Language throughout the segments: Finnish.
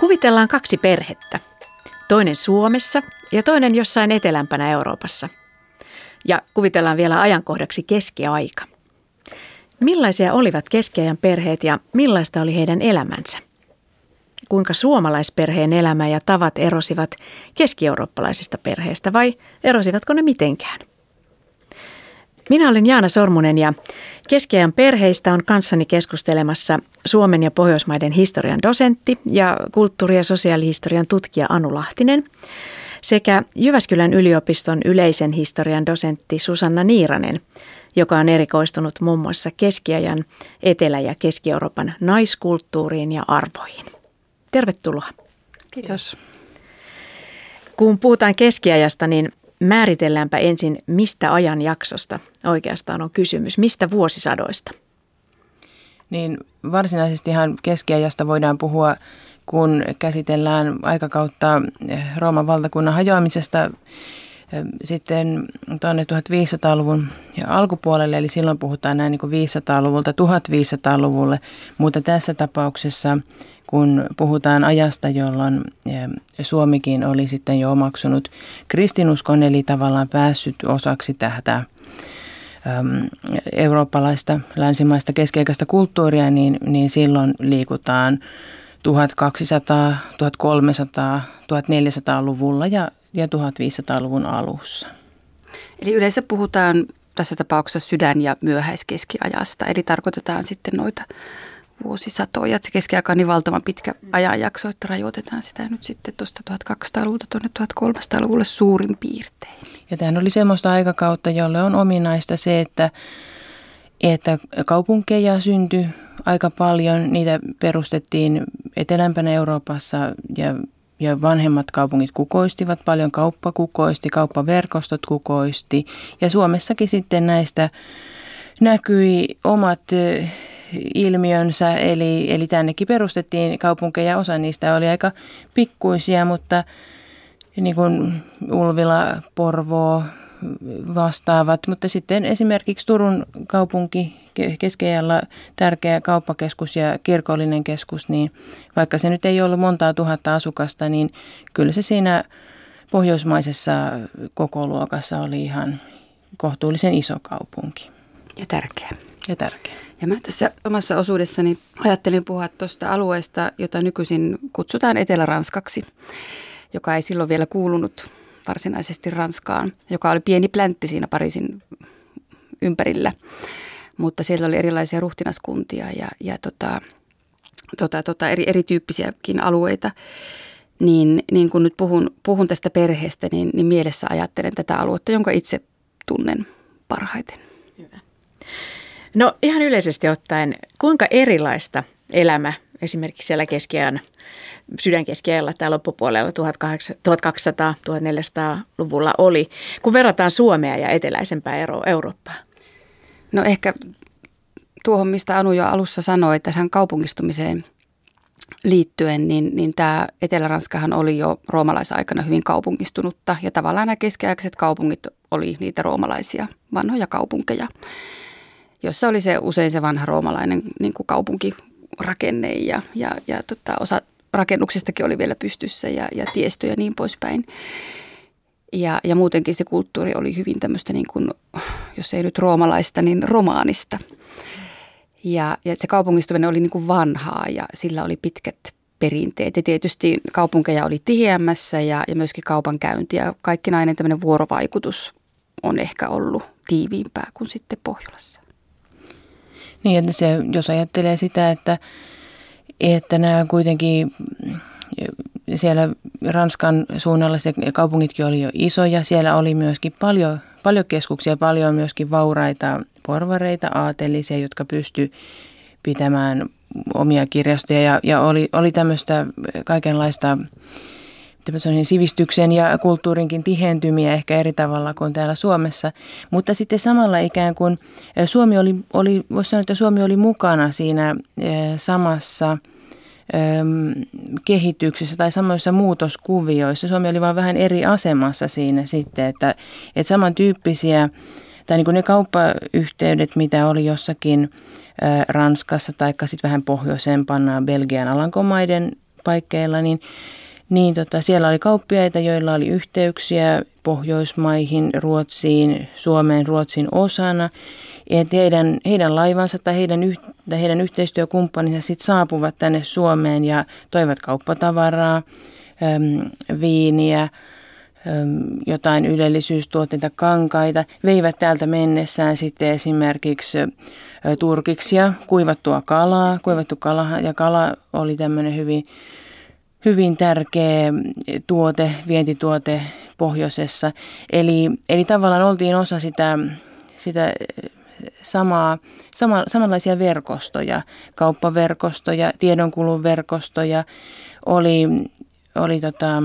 Kuvitellaan kaksi perhettä. Toinen Suomessa ja toinen jossain etelämpänä Euroopassa. Ja kuvitellaan vielä ajankohdaksi keskiaika. Millaisia olivat keskiajan perheet ja millaista oli heidän elämänsä? Kuinka suomalaisperheen elämä ja tavat erosivat keskieurooppalaisista perheistä vai erosivatko ne mitenkään? Minä olen Jaana Sormunen ja keskiajan perheistä on kanssani keskustelemassa Suomen ja Pohjoismaiden historian dosentti ja kulttuuri- ja sosiaalihistorian tutkija Anu Lahtinen sekä Jyväskylän yliopiston yleisen historian dosentti Susanna Niiranen, joka on erikoistunut muun muassa keskiajan Etelä- ja Keski-Euroopan naiskulttuuriin ja arvoihin. Tervetuloa. Kiitos. Kun puhutaan keskiajasta, niin Määritelläänpä ensin, mistä ajanjaksosta oikeastaan on kysymys, mistä vuosisadoista? Niin varsinaisestihan keskiajasta voidaan puhua, kun käsitellään aikakautta eh, Rooman valtakunnan hajoamisesta sitten tuonne 1500-luvun alkupuolelle, eli silloin puhutaan näin niin 500-luvulta 1500-luvulle, mutta tässä tapauksessa kun puhutaan ajasta, jolloin Suomikin oli sitten jo omaksunut kristinuskon, eli tavallaan päässyt osaksi tätä eurooppalaista, länsimaista keskiaikaista kulttuuria, niin, niin silloin liikutaan 1200, 1300, 1400-luvulla ja, ja 1500-luvun alussa. Eli yleensä puhutaan tässä tapauksessa sydän- ja myöhäiskeskiajasta, eli tarkoitetaan sitten noita vuosisatoja. Se keskiaika on niin valtavan pitkä ajanjakso, että rajoitetaan sitä nyt sitten tuosta 1200-luvulta tuonne 1300-luvulle suurin piirtein. Ja tämä oli semmoista aikakautta, jolle on ominaista se, että, että kaupunkeja syntyi aika paljon. Niitä perustettiin etelämpänä Euroopassa ja, ja vanhemmat kaupungit kukoistivat paljon. Kauppa kukoisti, kauppaverkostot kukoisti ja Suomessakin sitten näistä näkyi omat ilmiönsä, eli, eli tännekin perustettiin kaupunkeja, osa niistä oli aika pikkuisia, mutta niin kuin Ulvila, Porvoo, vastaavat, mutta sitten esimerkiksi Turun kaupunki keskeijällä tärkeä kauppakeskus ja kirkollinen keskus, niin vaikka se nyt ei ollut montaa tuhatta asukasta, niin kyllä se siinä pohjoismaisessa kokoluokassa oli ihan kohtuullisen iso kaupunki. Ja tärkeä. Ja tärkeä. Ja mä tässä omassa osuudessani ajattelin puhua tuosta alueesta, jota nykyisin kutsutaan Etelä-Ranskaksi, joka ei silloin vielä kuulunut varsinaisesti Ranskaan, joka oli pieni pläntti siinä Pariisin ympärillä. Mutta siellä oli erilaisia ruhtinaskuntia ja, ja tota, tota, tota, eri, erityyppisiäkin alueita. Niin, niin kun nyt puhun, puhun tästä perheestä, niin, niin mielessä ajattelen tätä aluetta, jonka itse tunnen parhaiten. Hyvä. No ihan yleisesti ottaen, kuinka erilaista elämä esimerkiksi siellä keskiajan sydänkeskiajalla tai loppupuolella 1200-1400-luvulla oli, kun verrataan Suomea ja eteläisempää Eurooppaa? No ehkä tuohon, mistä Anu jo alussa sanoi, että tähän kaupungistumiseen liittyen, niin, niin tämä Etelä-Ranskahan oli jo roomalaisaikana hyvin kaupungistunutta ja tavallaan nämä keskiaikaiset kaupungit oli niitä roomalaisia vanhoja kaupunkeja jossa oli se usein se vanha roomalainen niin kuin kaupunkirakenne ja, ja, ja tota, osa rakennuksistakin oli vielä pystyssä ja, ja tiestö ja niin poispäin. Ja, ja muutenkin se kulttuuri oli hyvin tämmöistä, niin kuin, jos ei nyt roomalaista, niin romaanista. Ja, ja se kaupungistuminen oli niin kuin vanhaa ja sillä oli pitkät perinteet. Ja tietysti kaupunkeja oli tiheämmässä ja, ja myöskin kaupankäynti ja kaikkinainen tämmöinen vuorovaikutus on ehkä ollut tiiviimpää kuin sitten Pohjolassa. Niin, että se, jos ajattelee sitä, että, että nämä kuitenkin siellä Ranskan suunnalla se kaupungitkin oli jo isoja. Siellä oli myöskin paljon, paljon keskuksia, paljon myöskin vauraita porvareita, aatelisia, jotka pysty pitämään omia kirjastoja ja, ja oli, oli tämmöistä kaikenlaista sivistyksen ja kulttuurinkin tihentymiä ehkä eri tavalla kuin täällä Suomessa. Mutta sitten samalla ikään kuin Suomi oli, oli voisi sanoa, että Suomi oli mukana siinä samassa kehityksessä tai samoissa muutoskuvioissa. Suomi oli vain vähän eri asemassa siinä sitten, että, että samantyyppisiä tai niin kuin ne kauppayhteydet, mitä oli jossakin Ranskassa tai sitten vähän pohjoisempana Belgian Alankomaiden paikkeilla, niin, niin tota, siellä oli kauppiaita, joilla oli yhteyksiä Pohjoismaihin, Ruotsiin, Suomeen, Ruotsin osana. Että heidän, heidän laivansa tai heidän, tai heidän yhteistyökumppaninsa sitten saapuvat tänne Suomeen ja toivat kauppatavaraa, äm, viiniä, jotain ylellisyystuotteita, kankaita, veivät täältä mennessään sitten esimerkiksi turkiksia, kuivattua kalaa, kuivattu kala, ja kala oli tämmöinen hyvin, hyvin tärkeä tuote, vientituote pohjoisessa. Eli, eli tavallaan oltiin osa sitä, sitä samaa, sama, samanlaisia verkostoja, kauppaverkostoja, tiedonkulun verkostoja, oli, oli tota,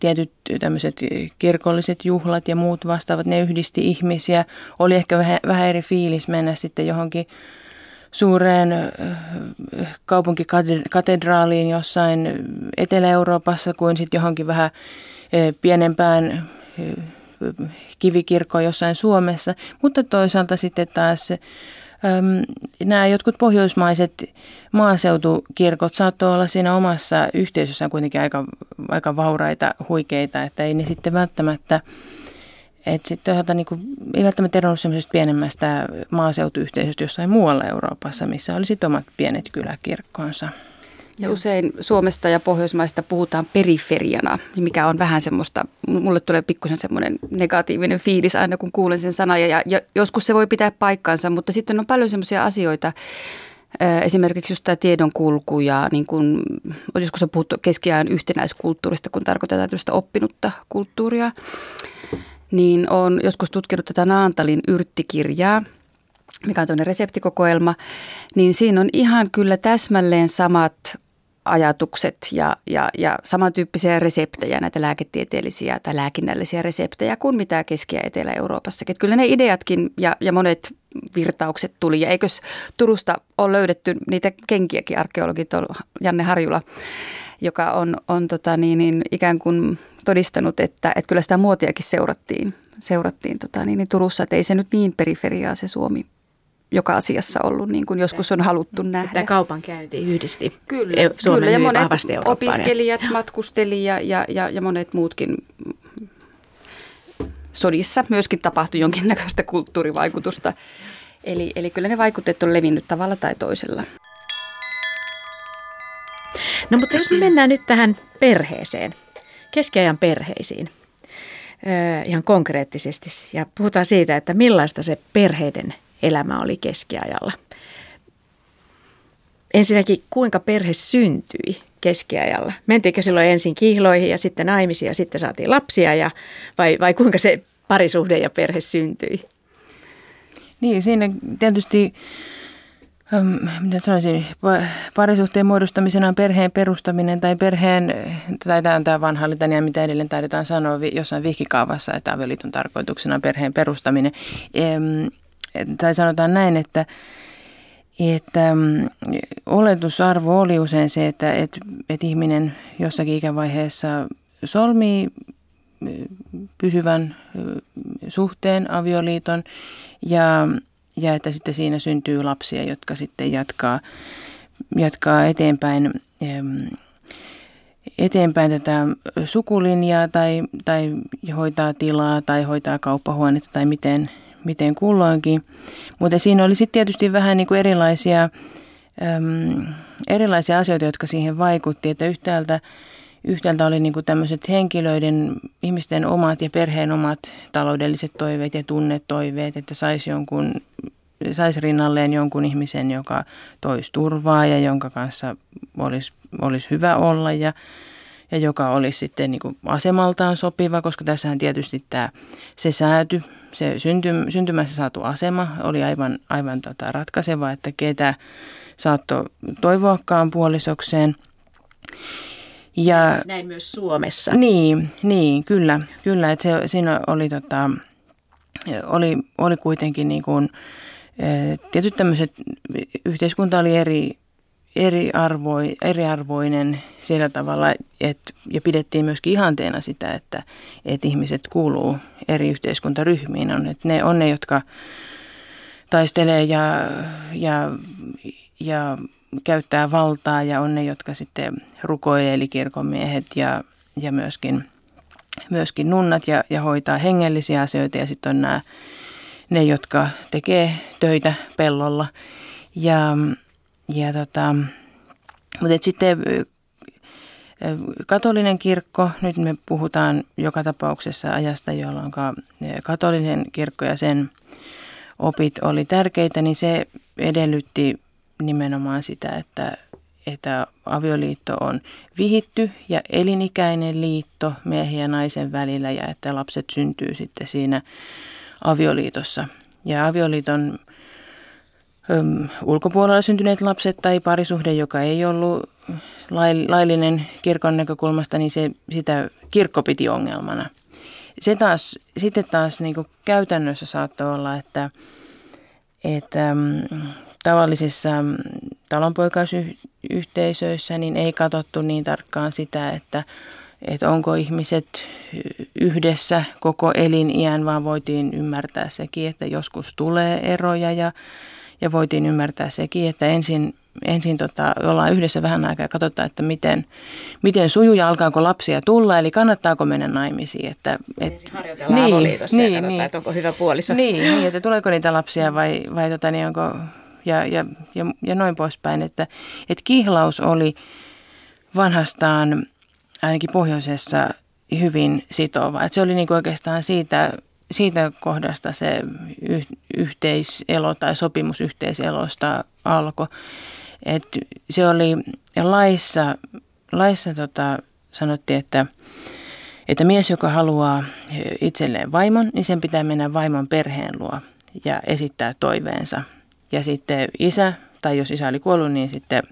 tietyt tämmöiset kirkolliset juhlat ja muut vastaavat, ne yhdisti ihmisiä. Oli ehkä vähän, vähän eri fiilis mennä sitten johonkin suureen kaupunkikatedraaliin jossain Etelä-Euroopassa kuin sitten johonkin vähän pienempään kivikirkkoon jossain Suomessa. Mutta toisaalta sitten taas nämä jotkut pohjoismaiset maaseutukirkot saattoi olla siinä omassa yhteisössään kuitenkin aika, aika vauraita, huikeita, että ei ne sitten välttämättä, että sitten toisaalta niin kuin, ei välttämättä eronnut semmoisesta pienemmästä maaseutuyhteisöstä jossain muualla Euroopassa, missä oli sitten omat pienet kyläkirkkonsa. Ja usein Suomesta ja Pohjoismaista puhutaan periferiana, mikä on vähän semmoista, mulle tulee pikkusen semmoinen negatiivinen fiilis aina kun kuulen sen sanan ja, ja joskus se voi pitää paikkansa, mutta sitten on paljon semmoisia asioita, Esimerkiksi just tämä tiedonkulku ja niin kun, joskus on puhuttu keskiajan yhtenäiskulttuurista, kun tarkoitetaan tällaista oppinutta kulttuuria, niin on joskus tutkinut tätä Naantalin yrttikirjaa, mikä on tämmöinen reseptikokoelma, niin siinä on ihan kyllä täsmälleen samat ajatukset ja, ja, ja samantyyppisiä reseptejä, näitä lääketieteellisiä tai lääkinnällisiä reseptejä kuin mitä Keski- ja Etelä-Euroopassakin. Että kyllä ne ideatkin ja, ja monet virtaukset tuli. Ja eikös Turusta ole löydetty niitä kenkiäkin arkeologit, Janne Harjula, joka on, on tota niin, niin ikään kuin todistanut, että, että kyllä sitä muotiakin seurattiin, seurattiin tota niin, niin Turussa, että ei se nyt niin periferiaa se Suomi joka asiassa ollut, niin kuin joskus on haluttu nähdä. Tämä kaupankäynti yhdisti kyllä, Suomen kyllä, ja monet opiskelijat ja. matkusteli ja, ja, ja, ja monet muutkin sodissa myöskin tapahtui jonkinnäköistä kulttuurivaikutusta. Eli, eli kyllä ne vaikutteet on levinnyt tavalla tai toisella. No mutta jos me mennään nyt tähän perheeseen, keskiajan perheisiin, ihan konkreettisesti ja puhutaan siitä, että millaista se perheiden elämä oli keskiajalla. Ensinnäkin, kuinka perhe syntyi keskiajalla? Mentiinkö silloin ensin kihloihin ja sitten naimisiin ja sitten saatiin lapsia ja, vai, vai kuinka se parisuhde ja perhe syntyi? Niin, siinä tietysti, mitä sanoisin, parisuhteen muodostamisena on perheen perustaminen tai perheen, tai tämä on tämä vanha litania, mitä edelleen taidetaan sanoa jossain vihkikaavassa, että avioliiton tarkoituksena on perheen perustaminen. Tai sanotaan näin, että, että mm, oletusarvo oli usein se, että, että, että ihminen jossakin ikävaiheessa solmii mm, pysyvän mm, suhteen, avioliiton ja, ja että sitten siinä syntyy lapsia, jotka sitten jatkaa, jatkaa eteenpäin, eteenpäin tätä sukulinjaa tai, tai hoitaa tilaa tai hoitaa kauppahuonetta tai miten, miten kulloinkin. Mutta siinä oli sitten tietysti vähän niin kuin erilaisia, äm, erilaisia asioita, jotka siihen vaikutti, että yhtäältä, yhtäältä oli niin kuin tämmöiset henkilöiden, ihmisten omat ja perheen omat taloudelliset toiveet ja tunnetoiveet, että saisi jonkun saisi rinnalleen jonkun ihmisen, joka toisi turvaa ja jonka kanssa olisi, olisi hyvä olla ja, ja joka olisi sitten niin kuin asemaltaan sopiva, koska tässähän tietysti tämä, se sääty se synty, syntymässä saatu asema oli aivan, aivan tota ratkaiseva, että ketä saattoi toivoakaan puolisokseen. Ja, Näin myös Suomessa. Niin, niin kyllä, kyllä että se, siinä oli, tota, oli, oli kuitenkin niin kuin, tietyt tämmöiset, yhteiskunta oli eri, eriarvoi, eriarvoinen sillä tavalla, että, ja pidettiin myöskin ihanteena sitä, että, että ihmiset kuuluu eri yhteiskuntaryhmiin. On, että ne on ne, jotka taistelee ja, ja, ja käyttää valtaa ja on ne, jotka sitten rukoilee, eli kirkonmiehet ja, ja myöskin, myöskin nunnat ja, ja hoitaa hengellisiä asioita ja sitten on nämä ne, jotka tekee töitä pellolla. Ja, ja tota, mutta sitten katolinen kirkko, nyt me puhutaan joka tapauksessa ajasta, jolloin katolinen kirkko ja sen opit oli tärkeitä, niin se edellytti nimenomaan sitä, että, että avioliitto on vihitty ja elinikäinen liitto miehen ja naisen välillä ja että lapset syntyy sitten siinä avioliitossa. Ja avioliiton öm, ulkopuolella syntyneet lapset tai parisuhde, joka ei ollut laillinen kirkon näkökulmasta, niin se, sitä kirkko piti ongelmana. Se taas, sitten taas niin käytännössä saattoi olla, että, että mm, tavallisissa talonpoikaisyhteisöissä niin ei katsottu niin tarkkaan sitä, että, että onko ihmiset yhdessä koko eliniän, vaan voitiin ymmärtää sekin, että joskus tulee eroja ja, ja voitiin ymmärtää sekin, että ensin ensin tota, ollaan yhdessä vähän aikaa ja katsotaan, että miten, miten sujuu ja alkaako lapsia tulla, eli kannattaako mennä naimisiin. Että, et, harjoitellaan niin, avoliitossa niin, ja katsotaan, niin, että onko hyvä puoliso. Niin, niin, että tuleeko niitä lapsia vai, vai tota, niin onko, ja, ja, ja, ja noin poispäin. Että, että kihlaus oli vanhastaan ainakin pohjoisessa hyvin sitova. Että se oli niin kuin oikeastaan siitä, siitä kohdasta se yhteiselo tai sopimus yhteiselosta alkoi. Et se oli laissa, laissa tota, sanottiin, että, että mies, joka haluaa itselleen vaimon, niin sen pitää mennä vaimon perheen luo ja esittää toiveensa. Ja sitten isä, tai jos isä oli kuollut, niin sitten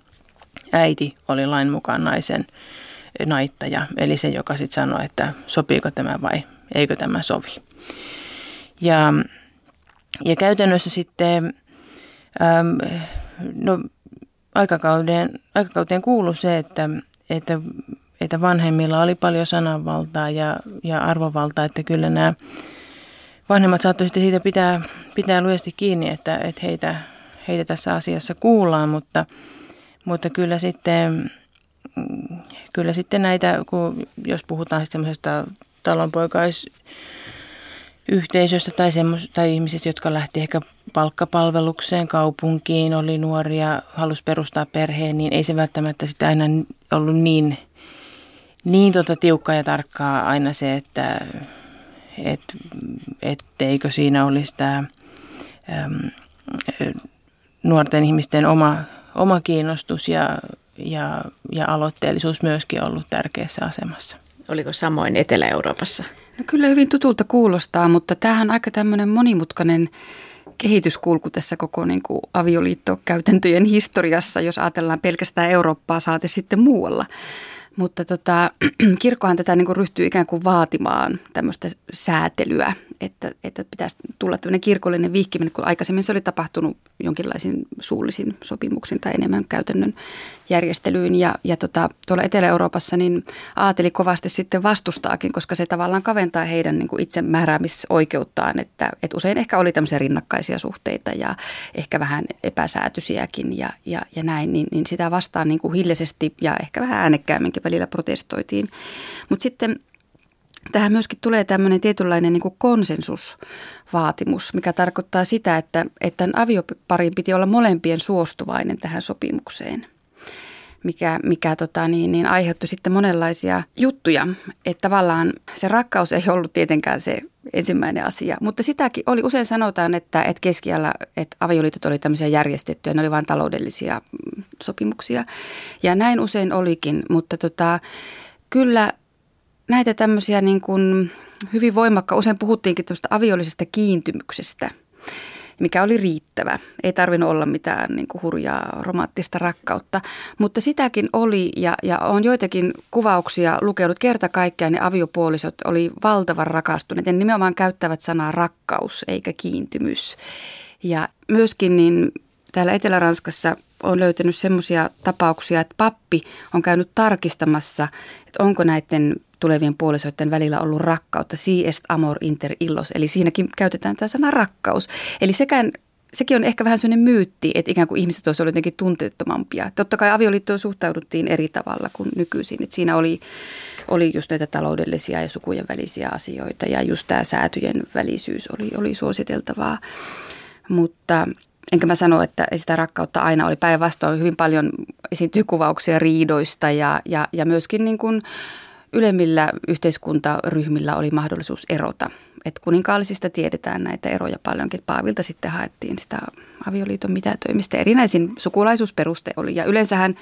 äiti oli lain mukaan naisen naittaja. Eli se, joka sitten sanoi, että sopiiko tämä vai eikö tämä sovi. Ja, ja käytännössä sitten, ähm, no aikakauden, aikakauteen kuului se, että, että, että vanhemmilla oli paljon sananvaltaa ja, ja arvovaltaa, että kyllä nämä vanhemmat saattoivat siitä pitää, pitää lujasti kiinni, että, että heitä, heitä tässä asiassa kuullaan, mutta, mutta kyllä sitten, kyllä sitten näitä, kun jos puhutaan semmoisesta talonpoikais yhteisöstä tai, semmos, tai ihmisistä, jotka lähti ehkä palkkapalvelukseen kaupunkiin, oli nuoria, halusi perustaa perheen, niin ei se välttämättä sitä aina ollut niin, niin tota tiukkaa ja tarkkaa aina se, että et, etteikö siinä olisi tämä äm, nuorten ihmisten oma, oma kiinnostus ja, ja, ja aloitteellisuus myöskin ollut tärkeässä asemassa. Oliko samoin Etelä-Euroopassa? No kyllä hyvin tutulta kuulostaa, mutta tämähän on aika tämmöinen monimutkainen kehityskulku tässä koko niin kuin avioliittokäytäntöjen historiassa, jos ajatellaan pelkästään Eurooppaa saate sitten muualla. Mutta tota, kirkkohan tätä niin kuin ryhtyy ikään kuin vaatimaan tämmöistä säätelyä, että, että pitäisi tulla tämmöinen kirkollinen vihkiminen, kun aikaisemmin se oli tapahtunut jonkinlaisin suullisin sopimuksin tai enemmän käytännön järjestelyyn. Ja, ja tota, tuolla Etelä-Euroopassa niin aateli kovasti sitten vastustaakin, koska se tavallaan kaventaa heidän niin itsemääräämisoikeuttaan, että, että usein ehkä oli tämmöisiä rinnakkaisia suhteita ja ehkä vähän epäsäätyisiäkin ja, ja, ja näin, niin, niin sitä vastaan niin kuin hiljaisesti ja ehkä vähän äänekkäämminkin välillä protestoitiin. Mutta sitten Tähän myöskin tulee tämmöinen tietynlainen niin konsensusvaatimus, mikä tarkoittaa sitä, että, että avioparin piti olla molempien suostuvainen tähän sopimukseen mikä, mikä tota, niin, niin aiheutti sitten monenlaisia juttuja. Että tavallaan se rakkaus ei ollut tietenkään se ensimmäinen asia, mutta sitäkin oli, usein sanotaan, että, että keskialla, että avioliitot oli tämmöisiä järjestettyjä, ne oli vain taloudellisia mm, sopimuksia. Ja näin usein olikin, mutta tota, kyllä näitä tämmöisiä niin kuin hyvin voimakka, usein puhuttiinkin tämmöistä aviollisesta kiintymyksestä, mikä oli riittävä. Ei tarvinnut olla mitään niin kuin hurjaa romanttista rakkautta, mutta sitäkin oli ja, ja on joitakin kuvauksia lukenut kerta kaikkiaan, ne aviopuolisot oli valtavan rakastuneet ja nimenomaan käyttävät sanaa rakkaus eikä kiintymys. Ja myöskin niin täällä Etelä-Ranskassa on löytynyt semmoisia tapauksia, että pappi on käynyt tarkistamassa, että onko näiden tulevien puolisoiden välillä ollut rakkautta. Si est amor inter illos. Eli siinäkin käytetään tämä sana rakkaus. Eli sekään sekin on ehkä vähän sellainen myytti, että ikään kuin ihmiset olisivat jotenkin tunteettomampia. Totta kai avioliittoon suhtauduttiin eri tavalla kuin nykyisin. Että siinä oli, oli just näitä taloudellisia ja sukujen välisiä asioita ja just tämä säätyjen välisyys oli, oli suositeltavaa. Mutta enkä mä sano, että sitä rakkautta aina oli päinvastoin. Hyvin paljon esiintyy kuvauksia riidoista ja, ja, ja myöskin niin kuin ylemmillä yhteiskuntaryhmillä oli mahdollisuus erota. Et kuninkaallisista tiedetään näitä eroja paljonkin. Paavilta sitten haettiin sitä avioliiton mitätöimistä. Erinäisin sukulaisuusperuste oli ja yleensähän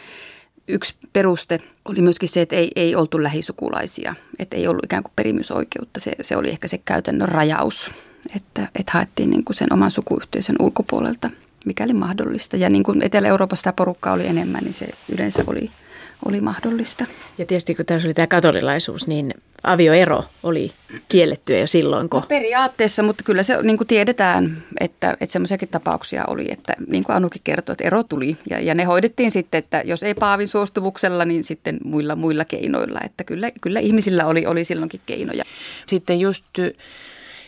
yksi peruste oli myöskin se, että ei, ei oltu lähisukulaisia. Että ei ollut ikään kuin perimysoikeutta. Se, se oli ehkä se käytännön rajaus, että, että haettiin niin kuin sen oman sukuyhteisön ulkopuolelta, mikäli mahdollista. Ja niin kuin Etelä-Euroopassa tämä porukka oli enemmän, niin se yleensä oli – oli mahdollista. Ja tietysti kun tässä oli tämä katolilaisuus, niin avioero oli kiellettyä jo silloin. Kun... No periaatteessa, mutta kyllä se niin kuin tiedetään, että, että semmoisiakin tapauksia oli, että niin kuin Anukin kertoi, että ero tuli. Ja, ja ne hoidettiin sitten, että jos ei Paavin suostumuksella, niin sitten muilla, muilla keinoilla. Että kyllä, kyllä ihmisillä oli, oli silloinkin keinoja. Sitten just,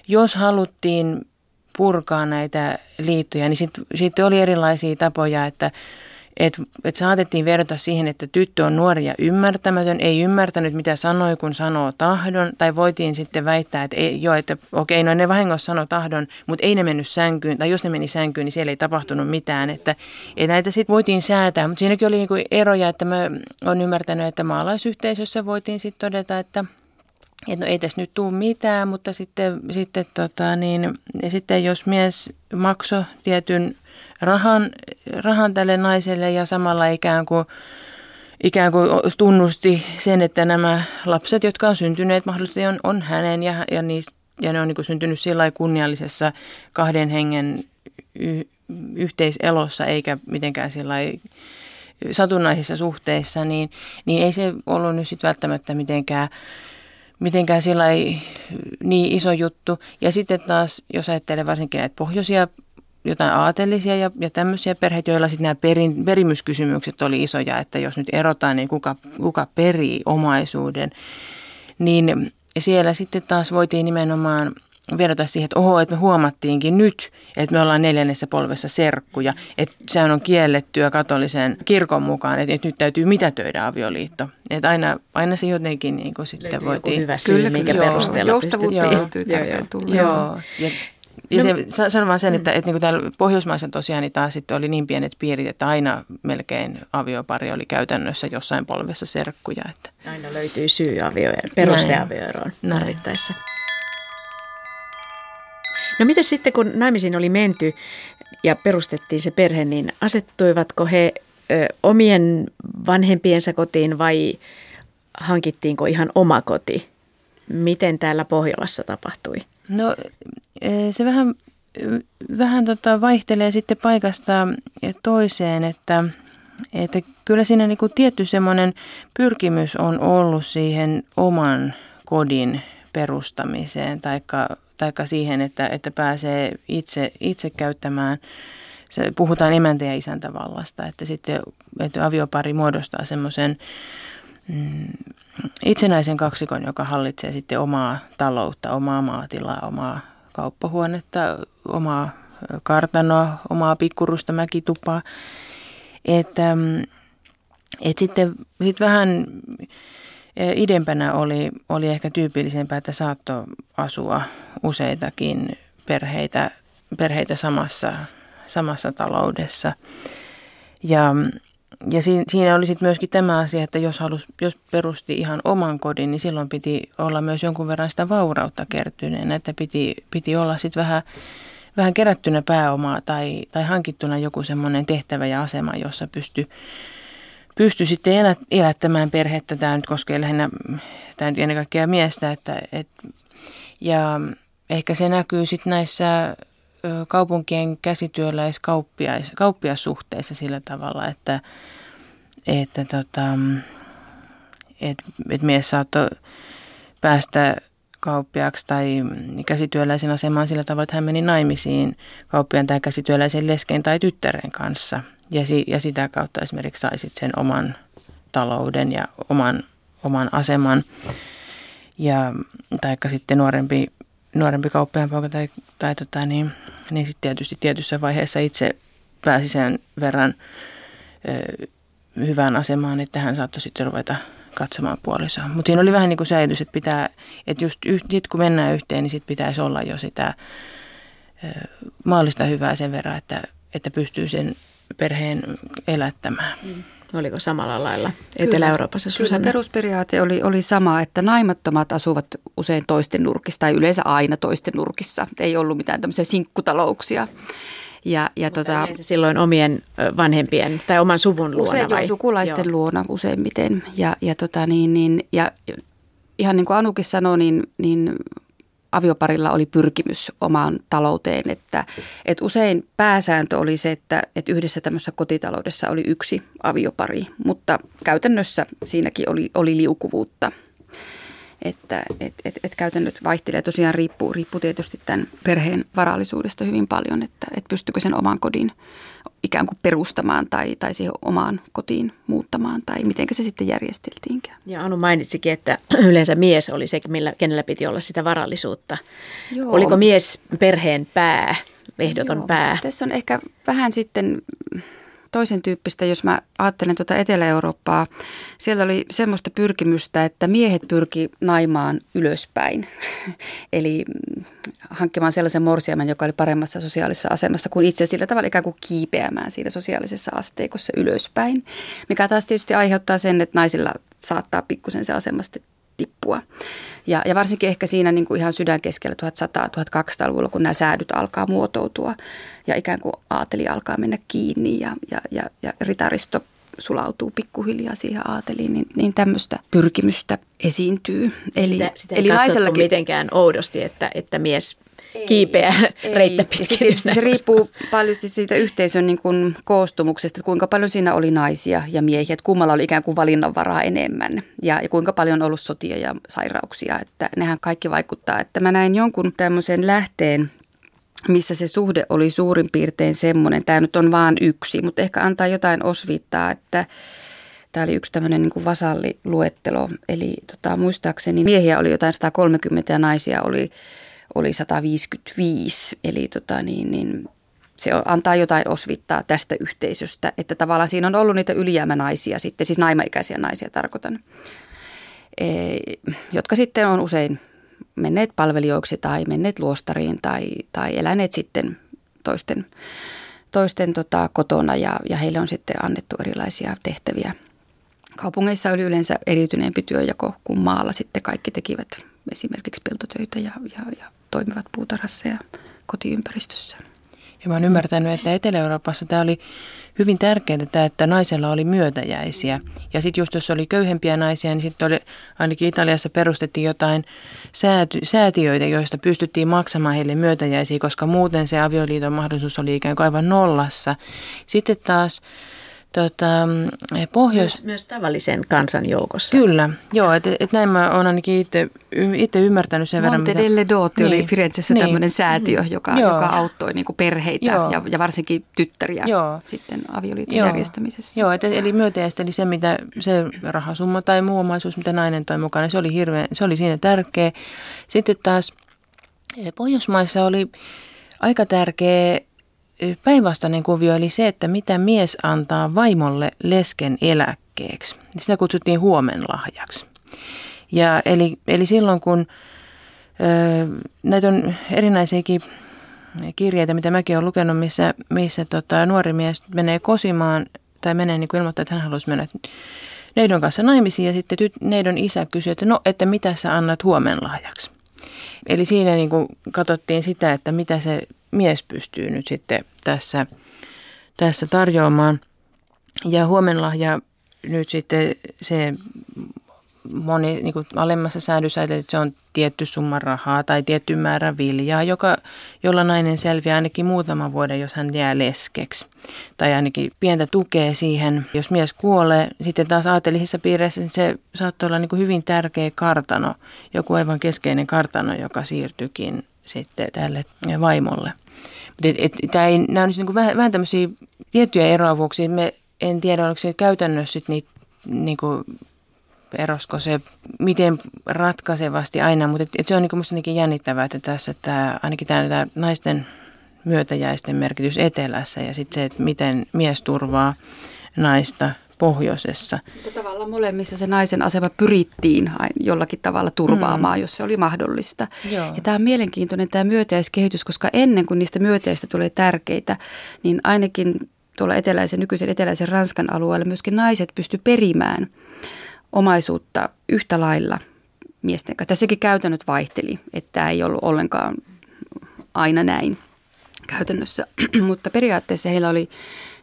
jos haluttiin purkaa näitä liittoja, niin sitten sit oli erilaisia tapoja, että että et saatettiin verrata siihen, että tyttö on nuori ja ymmärtämätön, ei ymmärtänyt mitä sanoi, kun sanoo tahdon. Tai voitiin sitten väittää, että ei, joo, että okei, no ne vahingossa sanoi tahdon, mutta ei ne mennyt sänkyyn. Tai jos ne meni sänkyyn, niin siellä ei tapahtunut mitään. Että, että näitä sitten voitiin säätää, mutta siinäkin oli niinku eroja, että mä olen ymmärtänyt, että maalaisyhteisössä voitiin sitten todeta, että että no ei tässä nyt tule mitään, mutta sitten, sitten, tota, niin, ja sitten jos mies maksoi tietyn rahan, rahan tälle naiselle ja samalla ikään kuin, ikään kuin tunnusti sen, että nämä lapset, jotka on syntyneet mahdollisesti on, on hänen ja, ja, niistä, ja ne on niin syntynyt sillä kunniallisessa kahden hengen y, yhteiselossa eikä mitenkään sillä satunnaisissa suhteissa, niin, niin ei se ollut nyt sitten välttämättä mitenkään mitenkään sillä niin iso juttu. Ja sitten taas, jos ajattelee varsinkin näitä pohjoisia jotain aatelisia ja, ja tämmöisiä perheitä, joilla sitten nämä perin, perimyskysymykset oli isoja, että jos nyt erotaan, niin kuka, kuka perii omaisuuden. Niin siellä sitten taas voitiin nimenomaan verrata siihen, että oho, että me huomattiinkin nyt, että me ollaan neljännessä polvessa serkkuja, että se on kiellettyä katolisen kirkon mukaan, että, että nyt täytyy mitätöidä avioliitto. Että aina, aina se jotenkin niin kuin sitten Löytyy voitiin... hyvä syy, kyllä, minkä joo, perusteella Joustavuutta löytyy joo, joo, joo. Ja ja no, se, sanon vaan sen, että, mm. että niin kuin täällä Pohjoismaissa tosiaan niin taas sitten oli niin pienet piirit, että aina melkein aviopari oli käytännössä jossain polvessa serkkuja. Että. Aina löytyy syy avio, perusteavioeroon tarvittaessa. No miten sitten, kun naimisiin oli menty ja perustettiin se perhe, niin asettuivatko he ö, omien vanhempiensa kotiin vai hankittiinko ihan oma koti? Miten täällä Pohjolassa tapahtui? No se vähän, vähän tota vaihtelee sitten paikasta toiseen, että, että kyllä siinä niin kuin tietty semmoinen pyrkimys on ollut siihen oman kodin perustamiseen taikka, taikka siihen, että, että pääsee itse, itse käyttämään. Se, puhutaan emäntä- ja isäntävallasta, että sitten että aviopari muodostaa semmoisen mm, itsenäisen kaksikon, joka hallitsee sitten omaa taloutta, omaa maatilaa, omaa kauppahuonetta, omaa kartanoa, omaa pikkurusta mäkitupaa. Että mm, et sitten sit vähän idempänä oli, oli ehkä tyypillisempää, että saattoi asua useitakin perheitä, perheitä samassa, samassa taloudessa. Ja ja siinä oli sitten myöskin tämä asia, että jos, halus, jos perusti ihan oman kodin, niin silloin piti olla myös jonkun verran sitä vaurautta kertyneenä, että piti, piti olla sitten vähän, vähän kerättynä pääomaa tai, tai hankittuna joku semmoinen tehtävä ja asema, jossa pystyi pysty sitten elä, elättämään perhettä. Tämä nyt koskee lähinnä tämä nyt ennen kaikkea miestä. Että, et, ja ehkä se näkyy sitten näissä kaupunkien käsityöläiskauppiassuhteissa sillä tavalla, että, että tota, et, et mies saattoi päästä kauppiaksi tai käsityöläisen asemaan sillä tavalla, että hän meni naimisiin kauppiaan tai käsityöläisen lesken tai tyttären kanssa. Ja, si, ja sitä kautta esimerkiksi saisit sen oman talouden ja oman, oman aseman. Ja taikka sitten nuorempi nuorempi kauppiaan poika tai, tai tota, niin, niin sitten tietysti tietyssä vaiheessa itse pääsi sen verran ö, hyvään asemaan, että hän saattoi sitten ruveta katsomaan puolisoa. Mutta siinä oli vähän niin kuin säilys, että pitää, että just sit kun mennään yhteen, niin sitten pitäisi olla jo sitä ö, maallista hyvää sen verran, että, että pystyy sen perheen elättämään. Mm. Oliko samalla lailla Etelä-Euroopassa, Susanna? Kyllä, perusperiaate oli, oli sama, että naimattomat asuvat usein toisten nurkissa tai yleensä aina toisten nurkissa. Ei ollut mitään tämmöisiä sinkkutalouksia. Ja, ja tota, silloin omien vanhempien tai oman suvun luona usein vai? sukulaisten Joo. luona useimmiten. Ja, ja, tota, niin, niin, ja ihan niin kuin Anukin sanoi, niin, niin avioparilla oli pyrkimys omaan talouteen. Että, että usein pääsääntö oli se, että, että yhdessä tämmöisessä kotitaloudessa oli yksi aviopari, mutta käytännössä siinäkin oli, oli liukuvuutta. Että et, et, et käytännöt vaihtelee. Tosiaan riippuu, riippuu tietysti tämän perheen varallisuudesta hyvin paljon, että, että pystykö sen oman kodin ikään kuin perustamaan tai, tai siihen omaan kotiin muuttamaan tai miten se sitten järjesteltiinkään. Ja Anu mainitsikin, että yleensä mies oli se, millä, kenellä piti olla sitä varallisuutta. Joo. Oliko mies perheen pää, ehdoton Joo. pää? Tässä on ehkä vähän sitten toisen tyyppistä, jos mä ajattelen tuota Etelä-Eurooppaa. Siellä oli semmoista pyrkimystä, että miehet pyrki naimaan ylöspäin. Eli mm, hankkimaan sellaisen morsiaman, joka oli paremmassa sosiaalisessa asemassa kuin itse sillä tavalla ikään kuin kiipeämään siinä sosiaalisessa asteikossa ylöspäin. Mikä taas tietysti aiheuttaa sen, että naisilla saattaa pikkusen se asemasta tippua. Ja, ja varsinkin ehkä siinä niin kuin ihan sydänkeskellä 1100-1200-luvulla, kun nämä säädyt alkaa muotoutua ja ikään kuin aateli alkaa mennä kiinni ja, ja, ja, ja ritaristo sulautuu pikkuhiljaa siihen aateliin, niin, niin tämmöistä pyrkimystä esiintyy. Eli, sitä, sitä eli naisellakin mitenkään oudosti, että, että mies kiipeä ei, reittä pitkin. Se, se riippuu paljon siitä yhteisön niin kuin koostumuksesta, että kuinka paljon siinä oli naisia ja miehiä, että kummalla oli ikään kuin valinnanvaraa enemmän ja, ja kuinka paljon on ollut sotia ja sairauksia, että nehän kaikki vaikuttaa. Että mä näin jonkun tämmöisen lähteen, missä se suhde oli suurin piirtein semmoinen, tämä nyt on vaan yksi, mutta ehkä antaa jotain osviittaa, että Tämä oli yksi tämmöinen niin kuin vasalliluettelo, eli tota, muistaakseni miehiä oli jotain 130 ja naisia oli oli 155, eli tota niin, niin se antaa jotain osvittaa tästä yhteisöstä, että tavallaan siinä on ollut niitä ylijäämänaisia sitten, siis naimaikäisiä naisia tarkoitan, e, jotka sitten on usein menneet palvelijoiksi tai menneet luostariin tai, tai eläneet sitten toisten, toisten tota, kotona ja, ja heille on sitten annettu erilaisia tehtäviä. Kaupungeissa oli yleensä eriytyneempi työjako, kun maalla sitten kaikki tekivät esimerkiksi peltotöitä ja, ja, ja toimivat puutarhassa ja kotiympäristössä. Ja mä oon ymmärtänyt, että Etelä-Euroopassa tämä oli hyvin tärkeää, että naisella oli myötäjäisiä. Ja sitten just jos oli köyhempiä naisia, niin sitten ainakin Italiassa perustettiin jotain sääty, säätiöitä, joista pystyttiin maksamaan heille myötäjäisiä, koska muuten se avioliiton mahdollisuus oli ikään kuin aivan nollassa. Sitten taas tota, pohjois... Myös, myös tavallisen kansan joukossa. Kyllä, joo, että et näin mä oon ainakin itse, itse ymmärtänyt sen verran. Monte delle Dotti niin. oli Firenzessä niin. tämmöinen säätiö, joka, joka auttoi niin kuin perheitä ja, ja varsinkin tyttäriä joo. sitten avioliiton joo. järjestämisessä. Joo, et, eli myötäjästä, eli se, mitä, se rahasumma tai muu omaisuus, mitä nainen toi mukana, se oli, hirveän, se oli siinä tärkeä. Sitten taas eh, Pohjoismaissa oli aika tärkeä päinvastainen kuvio, eli se, että mitä mies antaa vaimolle lesken eläkkeeksi. Sitä kutsuttiin huomenlahjaksi. Ja eli, eli silloin, kun näitä on erinäisiäkin kirjeitä, mitä mäkin olen lukenut, missä, missä tota, nuori mies menee kosimaan tai menee niin kuin ilmoittaa, että hän haluaisi mennä neidon kanssa naimisiin ja sitten tyt, neidon isä kysyy, että no, että mitä sä annat huomenlahjaksi. Eli siinä niin kuin katsottiin sitä, että mitä se mies pystyy nyt sitten tässä, tässä tarjoamaan. Ja huomenlahja nyt sitten se moni niin kuin alemmassa säädössä, että se on tietty summa rahaa tai tietty määrä viljaa, joka, jolla nainen selviää ainakin muutaman vuoden, jos hän jää leskeksi. Tai ainakin pientä tukea siihen. Jos mies kuolee, sitten taas aatelisissa piireissä se saattoi olla niin kuin hyvin tärkeä kartano, joku aivan keskeinen kartano, joka siirtyikin sitten tälle vaimolle. Et, et, nämä on niin kuin vähän, vähän tämmöisiä tiettyjä eroavuuksia. Me en tiedä, oliko se käytännössä sit niitä niin kuin erosko se miten ratkaisevasti aina, mutta et, et se on niin minusta jännittävää, että tässä tämä, ainakin tämä naisten myötäjäisten merkitys etelässä ja sitten se, että miten mies turvaa naista pohjoisessa. Mutta tavallaan molemmissa se naisen asema pyrittiin jollakin tavalla turvaamaan, mm. jos se oli mahdollista. Joo. Ja tämä on mielenkiintoinen tämä myötäjäiskehitys, koska ennen kuin niistä myötäjistä tulee tärkeitä, niin ainakin tuolla eteläisen, nykyisen eteläisen Ranskan alueella myöskin naiset pysty perimään omaisuutta yhtä lailla miesten kanssa. Tässäkin käytännöt vaihteli, että tämä ei ollut ollenkaan aina näin käytännössä, mutta periaatteessa heillä oli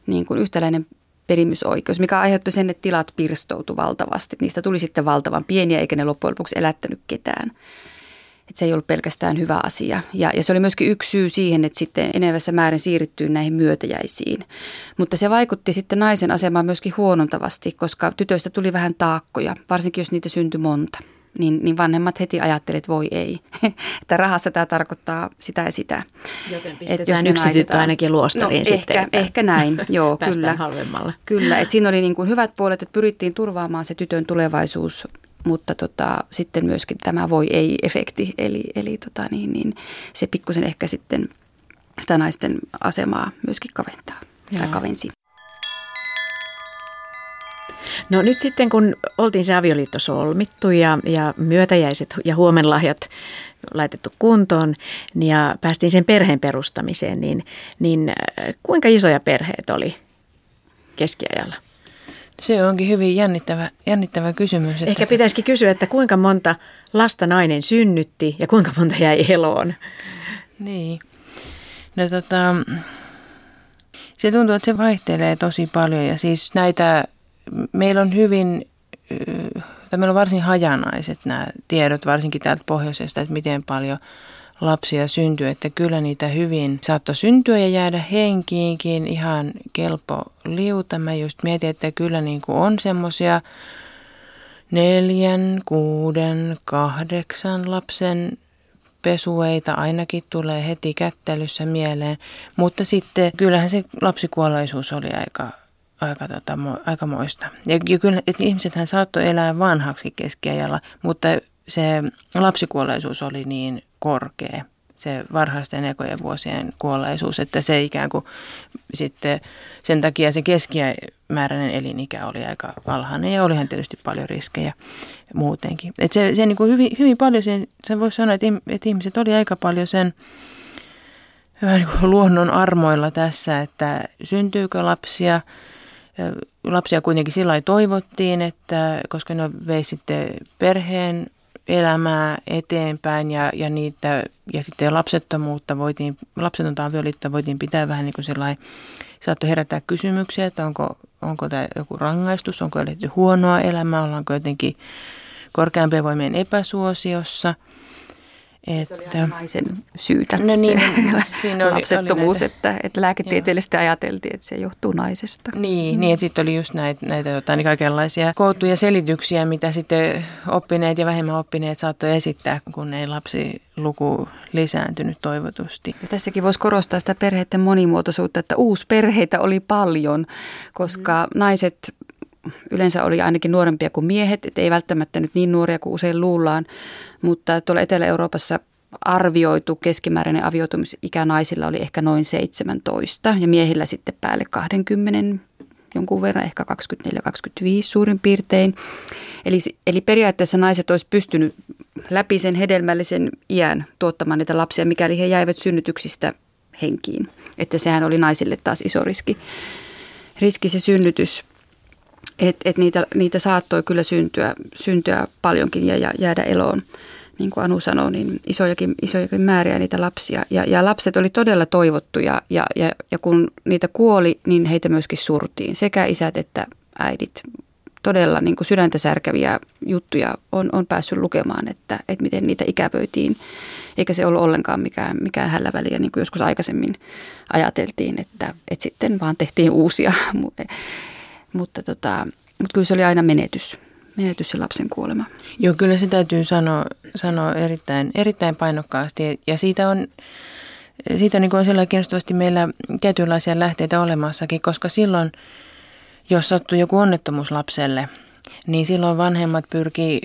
niin kuin yhtäläinen perimysoikeus, mikä aiheutti sen, että tilat pirstoutu valtavasti. Niistä tuli sitten valtavan pieniä, eikä ne loppujen lopuksi elättänyt ketään. Että se ei ollut pelkästään hyvä asia. Ja, ja se oli myöskin yksi syy siihen, että sitten enenevässä määrin siirryttyy näihin myötäjäisiin. Mutta se vaikutti sitten naisen asemaan myöskin huonontavasti, koska tytöistä tuli vähän taakkoja, varsinkin jos niitä syntyi monta niin, niin vanhemmat heti ajattelivat, että voi ei, että rahassa tämä tarkoittaa sitä ja sitä. Joten pistetään yksi tyttö ainakin luostariin no, sitten. Ehkä, ehkä näin, joo, kyllä. halvemmalla. Kyllä, että siinä oli niin kuin hyvät puolet, että pyrittiin turvaamaan se tytön tulevaisuus, mutta tota, sitten myöskin tämä voi ei-efekti, eli, eli tota niin, niin se pikkusen ehkä sitten sitä naisten asemaa myöskin kaventaa Joo. tai kavensi. No nyt sitten kun oltiin se avioliitto solmittu ja, ja myötäjäiset ja huomenlahjat laitettu kuntoon ja päästiin sen perheen perustamiseen, niin, niin äh, kuinka isoja perheet oli keskiajalla? Se onkin hyvin jännittävä, jännittävä kysymys. Että... Ehkä pitäisikin kysyä, että kuinka monta lasta nainen synnytti ja kuinka monta jäi eloon? Niin. No tota, se tuntuu, että se vaihtelee tosi paljon ja siis näitä meillä on hyvin, tai meillä on varsin hajanaiset nämä tiedot, varsinkin täältä pohjoisesta, että miten paljon lapsia syntyy, että kyllä niitä hyvin saattoi syntyä ja jäädä henkiinkin. Ihan kelpo liuta. Mä just mietin, että kyllä niin kuin on semmoisia neljän, kuuden, kahdeksan lapsen pesueita ainakin tulee heti kättelyssä mieleen, mutta sitten kyllähän se lapsikuolleisuus oli aika aika, tota, aika moista. Ja, ja kyllä, että ihmisethän saattoi elää vanhaksi keskiajalla, mutta se lapsikuolleisuus oli niin korkea, se varhaisten ekojen vuosien kuolleisuus, että se ikään kuin sitten sen takia se keskimääräinen elinikä oli aika alhainen ja olihan tietysti paljon riskejä muutenkin. Että se, se niin kuin hyvin, hyvin paljon, sen, sen voisi sanoa, että, ihmiset oli aika paljon sen niin kuin luonnon armoilla tässä, että syntyykö lapsia – lapsia kuitenkin sillä toivottiin, että koska ne vei sitten perheen elämää eteenpäin ja, ja, niitä, ja sitten lapsettomuutta voitiin, lapsetonta avioliittoa voitiin pitää vähän niin kuin sellainen, saattoi herättää kysymyksiä, että onko, onko tämä joku rangaistus, onko eletty huonoa elämää, ollaanko jotenkin korkeampien voimien epäsuosiossa – että, se oli naisen syytä, no niin, se siinä oli, lapsettomuus, oli näitä, että, että lääketieteellisesti joo. ajateltiin, että se johtuu naisesta. Niin, mm. niin että sitten oli just näitä, näitä jotain, niin kaikenlaisia koottuja selityksiä, mitä sitten oppineet ja vähemmän oppineet saattoi esittää, kun ei lapsi luku lisääntynyt toivotusti. Ja tässäkin voisi korostaa sitä perheiden monimuotoisuutta, että uusperheitä oli paljon, koska mm. naiset yleensä oli ainakin nuorempia kuin miehet, että ei välttämättä nyt niin nuoria kuin usein luullaan, mutta tuolla Etelä-Euroopassa arvioitu keskimääräinen avioitumisikä naisilla oli ehkä noin 17 ja miehillä sitten päälle 20 jonkun verran, ehkä 24-25 suurin piirtein. Eli, eli periaatteessa naiset olisi pystynyt läpi sen hedelmällisen iän tuottamaan niitä lapsia, mikäli he jäivät synnytyksistä henkiin. Että sehän oli naisille taas iso riski, riski se synnytys. Että et niitä, niitä saattoi kyllä syntyä, syntyä paljonkin ja, ja jäädä eloon. Niin kuin Anu sanoi, niin isojakin, isojakin määriä niitä lapsia. Ja, ja lapset oli todella toivottuja ja, ja, ja kun niitä kuoli, niin heitä myöskin surtiin. Sekä isät että äidit. Todella niin kuin sydäntä särkäviä juttuja on, on päässyt lukemaan, että, että miten niitä ikäpöitiin. Eikä se ollut ollenkaan mikään, mikään hällä väliä, niin kuin joskus aikaisemmin ajateltiin, että, että sitten vaan tehtiin uusia mutta, tota, mutta kyllä se oli aina menetys, menetys se lapsen kuolema. Joo, kyllä se täytyy sanoa, sanoa erittäin, erittäin painokkaasti ja siitä on, siitä on, niin on sellainen kiinnostavasti meillä tietynlaisia lähteitä olemassakin, koska silloin, jos sattuu joku onnettomuus lapselle, niin silloin vanhemmat pyrki,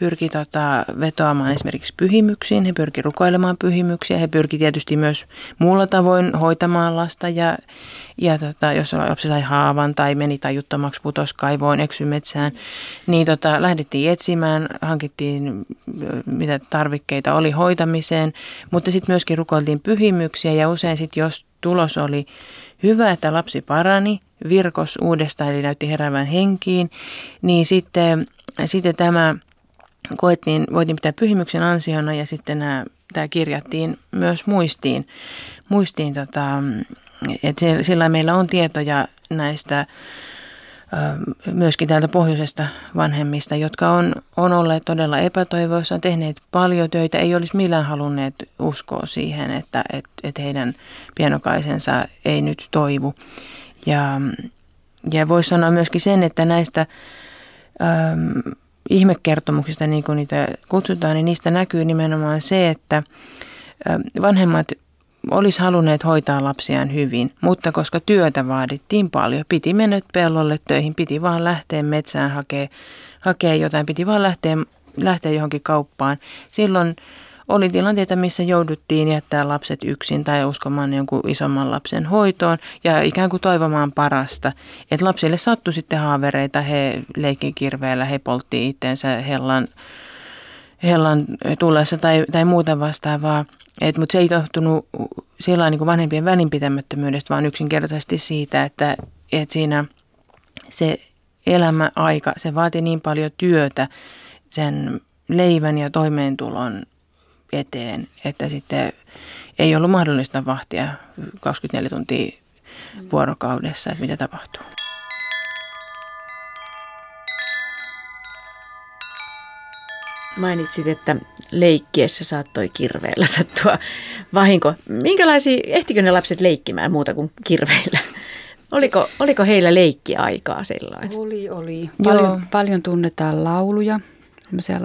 pyrki tota, vetoamaan esimerkiksi pyhimyksiin, he pyrki rukoilemaan pyhimyksiä, he pyrki tietysti myös muulla tavoin hoitamaan lasta ja, ja tota, jos lapsi sai haavan tai meni tajuttomaksi, putos kaivoon, eksy metsään, niin tota, lähdettiin etsimään, hankittiin mitä tarvikkeita oli hoitamiseen, mutta sitten myöskin rukoiltiin pyhimyksiä ja usein sitten jos tulos oli hyvä, että lapsi parani, virkos uudestaan, eli näytti heräävän henkiin, niin sitten, sitten tämä koettiin, voitiin pitää pyhimyksen ansiona ja sitten nämä, tämä kirjattiin myös muistiin. muistiin tota, että sillä meillä on tietoja näistä myöskin täältä pohjoisesta vanhemmista, jotka on, on olleet todella epätoivoissa, tehneet paljon töitä, ei olisi millään halunneet uskoa siihen, että et, et heidän pienokaisensa ei nyt toivu. Ja, ja voisi sanoa myöskin sen, että näistä ähm, ihmekertomuksista, niin kuin niitä kutsutaan, niin niistä näkyy nimenomaan se, että äh, vanhemmat olisi halunneet hoitaa lapsiaan hyvin, mutta koska työtä vaadittiin paljon, piti mennä pellolle töihin, piti vaan lähteä metsään hakea, hakea jotain, piti vaan lähteä, lähteä johonkin kauppaan. Silloin oli tilanteita, missä jouduttiin jättää lapset yksin tai uskomaan jonkun isomman lapsen hoitoon ja ikään kuin toivomaan parasta. Että lapsille sattui sitten haavereita, he leikki kirveellä, he poltti itteensä hellan, hellan tullessa tai, tai muuta vastaavaa. Et, mutta se ei johtunut sillä niin vanhempien välinpitämättömyydestä, vaan yksinkertaisesti siitä, että, että siinä se elämäaika, se vaati niin paljon työtä sen leivän ja toimeentulon eteen, että sitten ei ollut mahdollista vahtia 24 tuntia vuorokaudessa, että mitä tapahtuu. Mainitsit, että leikkiessä saattoi kirveellä sattua vahinko. Minkälaisia, ehtikö ne lapset leikkimään muuta kuin kirveillä? Oliko, oliko heillä leikkiaikaa silloin? Oli, oli. Paljon, paljon tunnetaan lauluja,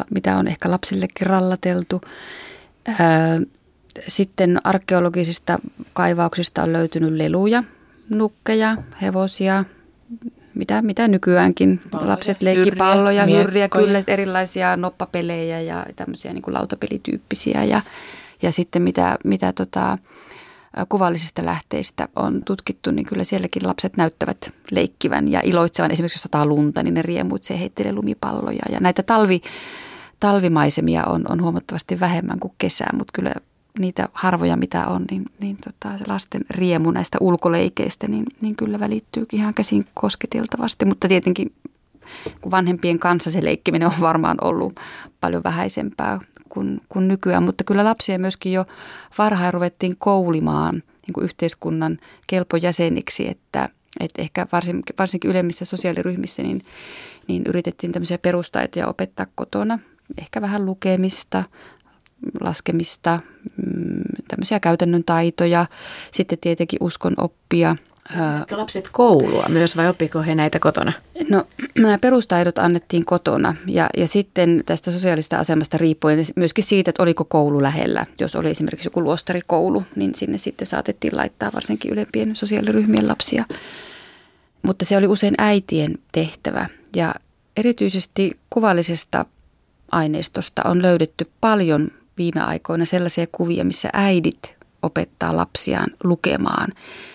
mitä on ehkä lapsillekin rallateltu. Sitten arkeologisista kaivauksista on löytynyt leluja, nukkeja, hevosia, mitä, mitä nykyäänkin. Palloja, Lapset leikki palloja, hyrriä, kyllä erilaisia noppapelejä ja tämmöisiä niin kuin lautapelityyppisiä. Ja, ja sitten mitä, mitä tota, kuvallisista lähteistä on tutkittu, niin kyllä sielläkin lapset näyttävät leikkivän ja iloitsevan. Esimerkiksi jos sataa lunta, niin ne riemuitsee heittelee lumipalloja. Ja näitä talvi, talvimaisemia on, on huomattavasti vähemmän kuin kesää, mutta kyllä niitä harvoja mitä on, niin, niin tota, se lasten riemu näistä ulkoleikeistä, niin, niin kyllä välittyy ihan käsin kosketeltavasti. Mutta tietenkin kun vanhempien kanssa se leikkiminen on varmaan ollut paljon vähäisempää kuin, kuin nykyään, mutta kyllä lapsia myöskin jo varhain ruvettiin koulimaan niin kuin yhteiskunnan kelpojäseniksi, että, että ehkä varsinkin, varsinkin ylemmissä sosiaaliryhmissä niin, niin yritettiin tämmöisiä perustaitoja opettaa kotona, ehkä vähän lukemista, laskemista, mm, tämmöisiä käytännön taitoja, sitten tietenkin uskon oppia. Oletko lapset koulua myös vai oppiko he näitä kotona? No nämä perustaidot annettiin kotona ja, ja sitten tästä sosiaalista asemasta riippuen myöskin siitä, että oliko koulu lähellä. Jos oli esimerkiksi joku luostarikoulu, niin sinne sitten saatettiin laittaa varsinkin ylempien sosiaaliryhmien lapsia. Mutta se oli usein äitien tehtävä ja erityisesti kuvallisesta aineistosta on löydetty paljon viime aikoina sellaisia kuvia, missä äidit opettaa lapsiaan lukemaan.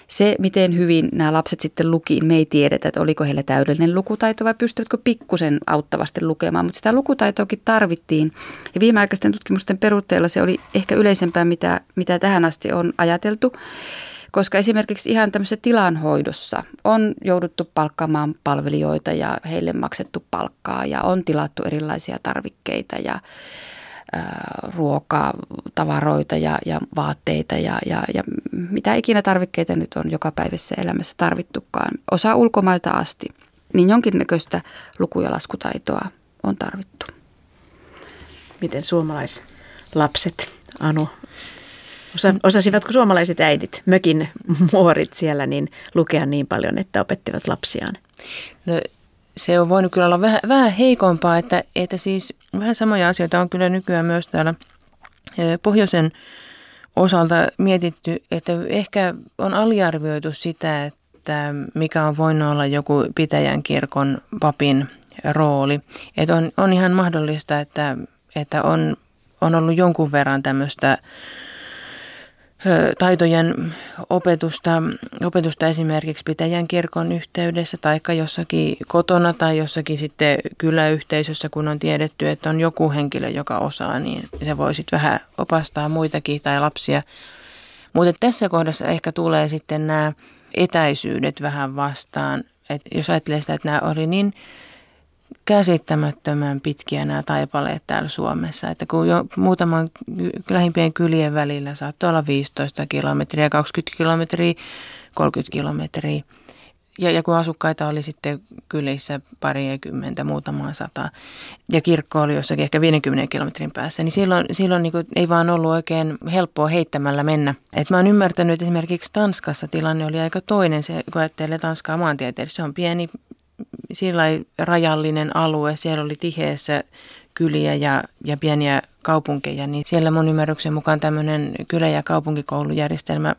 Se, miten hyvin nämä lapset sitten luki, me ei tiedetä, että oliko heillä täydellinen lukutaito vai pystyvätkö pikkusen auttavasti lukemaan, mutta sitä lukutaitoakin tarvittiin. Ja viimeaikaisten tutkimusten perusteella se oli ehkä yleisempää, mitä, mitä tähän asti on ajateltu. Koska esimerkiksi ihan tämmöisessä tilanhoidossa on jouduttu palkkaamaan palvelijoita ja heille maksettu palkkaa ja on tilattu erilaisia tarvikkeita ja ruokaa, tavaroita ja, ja vaatteita ja, ja, ja mitä ikinä tarvikkeita nyt on joka päivässä elämässä tarvittukaan. Osa ulkomailta asti, niin jonkinnäköistä luku- ja laskutaitoa on tarvittu. Miten suomalaislapset, Anu, Osa, osasivatko suomalaiset äidit, mökin muorit siellä, niin lukea niin paljon, että opettivat lapsiaan? No se on voinut kyllä olla vähän, vähän heikompaa, että, että siis vähän samoja asioita on kyllä nykyään myös täällä pohjoisen osalta mietitty, että ehkä on aliarvioitu sitä, että mikä on voinut olla joku pitäjän kirkon papin rooli. Et on, on ihan mahdollista, että, että on, on ollut jonkun verran tämmöistä taitojen opetusta, opetusta esimerkiksi pitäjän kirkon yhteydessä tai jossakin kotona tai jossakin sitten kyläyhteisössä, kun on tiedetty, että on joku henkilö, joka osaa, niin se voi sitten vähän opastaa muitakin tai lapsia. Mutta tässä kohdassa ehkä tulee sitten nämä etäisyydet vähän vastaan. Et jos ajattelee sitä, että nämä oli niin käsittämättömän pitkiä nämä taipaleet täällä Suomessa. Että kun jo muutaman lähimpien kylien välillä saattoi olla 15 kilometriä, 20 kilometriä, 30 kilometriä. Ja, ja kun asukkaita oli sitten kylissä parikymmentä, muutamaa sata, ja kirkko oli jossakin ehkä 50 kilometrin päässä, niin silloin, silloin niin ei vaan ollut oikein helppoa heittämällä mennä. Et mä oon ymmärtänyt, että esimerkiksi Tanskassa tilanne oli aika toinen, se, kun ajattelee Tanskaa maantieteellisesti, se on pieni sillä rajallinen alue, siellä oli tiheessä kyliä ja, ja pieniä kaupunkeja, niin siellä mun ymmärryksen mukaan tämmöinen kylä- ja kaupunkikoulujärjestelmä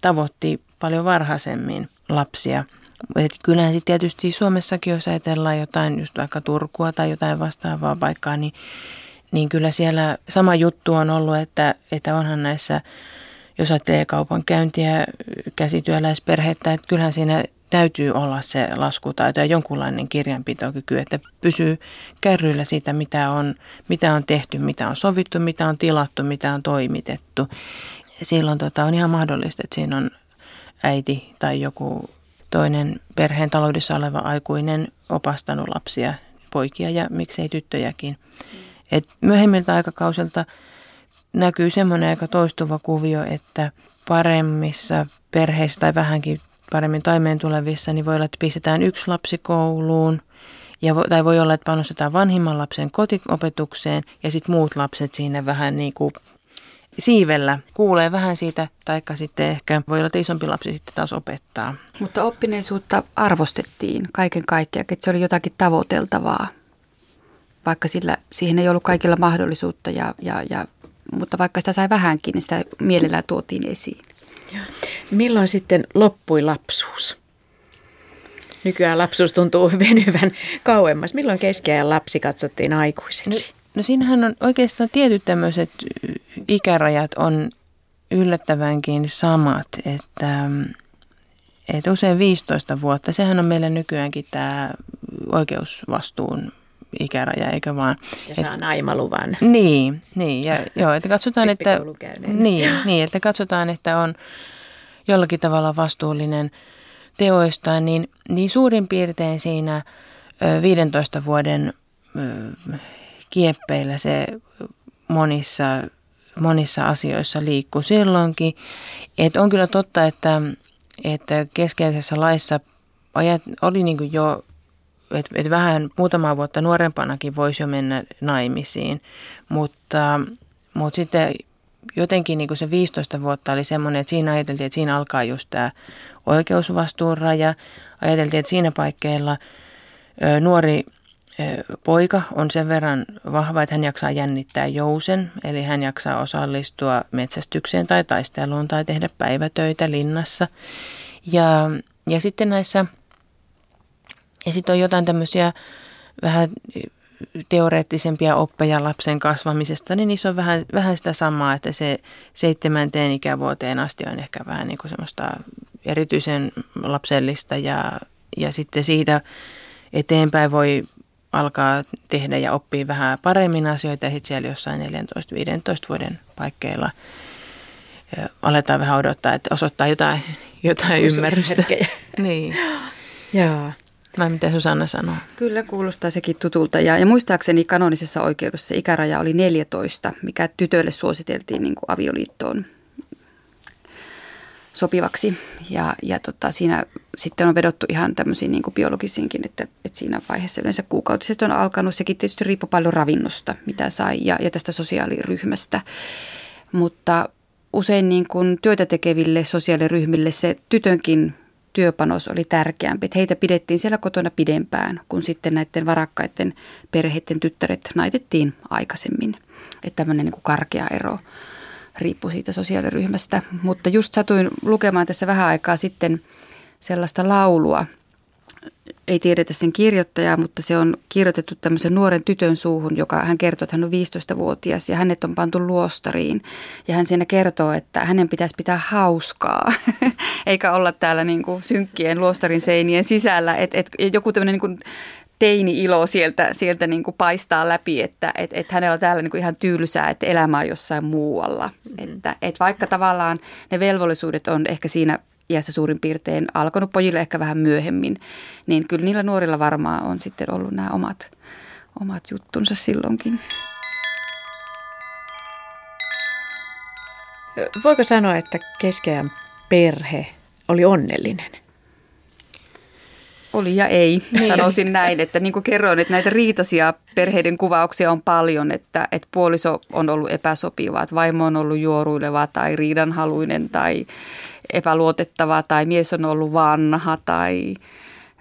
tavoitti paljon varhaisemmin lapsia. Et kyllähän sitten tietysti Suomessakin, jos ajatellaan jotain, just vaikka Turkua tai jotain vastaavaa paikkaa, niin, niin kyllä siellä sama juttu on ollut, että, että onhan näissä, jos ajattelee kaupankäyntiä, käsityöläisperhettä, että kyllähän siinä täytyy olla se laskutaito ja jonkunlainen kirjanpitokyky, että pysyy kärryillä siitä, mitä on, mitä on tehty, mitä on sovittu, mitä on tilattu, mitä on toimitettu. Silloin tota, on ihan mahdollista, että siinä on äiti tai joku toinen perheen taloudessa oleva aikuinen opastanut lapsia, poikia ja miksei tyttöjäkin. Et myöhemmiltä aikakausilta näkyy semmoinen aika toistuva kuvio, että paremmissa perheissä tai vähänkin paremmin toimeen tulevissa, niin voi olla, että pistetään yksi lapsi kouluun. Ja vo, tai voi olla, että panostetaan vanhimman lapsen kotiopetukseen ja sitten muut lapset siinä vähän niin kuin siivellä kuulee vähän siitä, taikka sitten ehkä voi olla, että isompi lapsi sitten taas opettaa. Mutta oppineisuutta arvostettiin kaiken kaikkiaan, että se oli jotakin tavoiteltavaa, vaikka sillä, siihen ei ollut kaikilla mahdollisuutta, ja, ja, ja, mutta vaikka sitä sai vähänkin, niin sitä mielellään tuotiin esiin. Milloin sitten loppui lapsuus? Nykyään lapsuus tuntuu venyvän kauemmas. Milloin keskiajan lapsi katsottiin aikuiseksi? No, no siinähän on oikeastaan tietyt tämmöiset ikärajat on yllättävänkin samat, että, että usein 15 vuotta, sehän on meillä nykyäänkin tämä oikeusvastuun ikäraja, eikö vaan? Ja saa naimaluvan. Niin, niin ja, joo, että katsotaan, että, niin, niin, että katsotaan, että on jollakin tavalla vastuullinen teoistaan, niin, niin suurin piirtein siinä 15 vuoden kieppeillä se monissa, monissa asioissa liikkuu silloinkin. Et on kyllä totta, että, että keskeisessä laissa ajat, oli niin jo että et vähän muutama vuotta nuorempanakin voisi jo mennä naimisiin, mutta, mutta sitten jotenkin niin kuin se 15 vuotta oli semmoinen, että siinä ajateltiin, että siinä alkaa just tämä oikeusvastuun raja. Ajateltiin, että siinä paikkeilla nuori poika on sen verran vahva, että hän jaksaa jännittää jousen, eli hän jaksaa osallistua metsästykseen tai taisteluun tai tehdä päivätöitä linnassa. Ja, ja sitten näissä ja sitten on jotain tämmöisiä vähän teoreettisempia oppeja lapsen kasvamisesta, niin niissä on vähän, vähän sitä samaa, että se seitsemänteen ikävuoteen asti on ehkä vähän niin kuin semmoista erityisen lapsellista ja, ja sitten siitä eteenpäin voi alkaa tehdä ja oppia vähän paremmin asioita ja sitten siellä jossain 14-15 vuoden paikkeilla aletaan vähän odottaa, että osoittaa jotain, jotain ymmärrystä. niin. Joo. Vai mitä Susanna sanoo? Kyllä kuulostaa sekin tutulta. Ja, ja muistaakseni kanonisessa oikeudessa ikäraja oli 14, mikä tytöille suositeltiin niin kuin avioliittoon sopivaksi. Ja, ja tota, siinä sitten on vedottu ihan tämmöisiin niin kuin biologisiinkin, että, että siinä vaiheessa yleensä kuukautiset on alkanut. Sekin tietysti riippuu paljon ravinnosta, mitä sai ja, ja tästä sosiaaliryhmästä. Mutta usein niin kuin työtä tekeville sosiaaliryhmille se tytönkin työpanos oli tärkeämpi. Että heitä pidettiin siellä kotona pidempään, kun sitten näiden varakkaiden perheiden tyttäret naitettiin aikaisemmin. Että tämmöinen niin kuin karkea ero riippui siitä sosiaaliryhmästä. Mutta just satuin lukemaan tässä vähän aikaa sitten sellaista laulua, ei tiedetä sen kirjoittajaa, mutta se on kirjoitettu tämmöisen nuoren tytön suuhun, joka hän kertoo, että hän on 15-vuotias ja hänet on pantu luostariin. Ja hän siinä kertoo, että hänen pitäisi pitää hauskaa, eikä olla täällä niin kuin synkkien luostarin seinien sisällä. Et, et, joku tämmöinen niin kuin teini-ilo sieltä, sieltä niin kuin paistaa läpi, että et, et hänellä on täällä niin kuin ihan tylsää, että elämä on jossain muualla. Mm-hmm. Että, et vaikka tavallaan ne velvollisuudet on ehkä siinä iässä suurin piirtein alkanut, pojille ehkä vähän myöhemmin, niin kyllä niillä nuorilla varmaan on sitten ollut nämä omat, omat juttunsa silloinkin. Voiko sanoa, että keskeään perhe oli onnellinen? Oli ja ei, niin. sanoisin näin, että niin kuin kerroin, että näitä riitaisia perheiden kuvauksia on paljon, että, että puoliso on ollut epäsopiva, että vaimo on ollut juoruileva tai riidanhaluinen tai epäluotettava tai mies on ollut vanha tai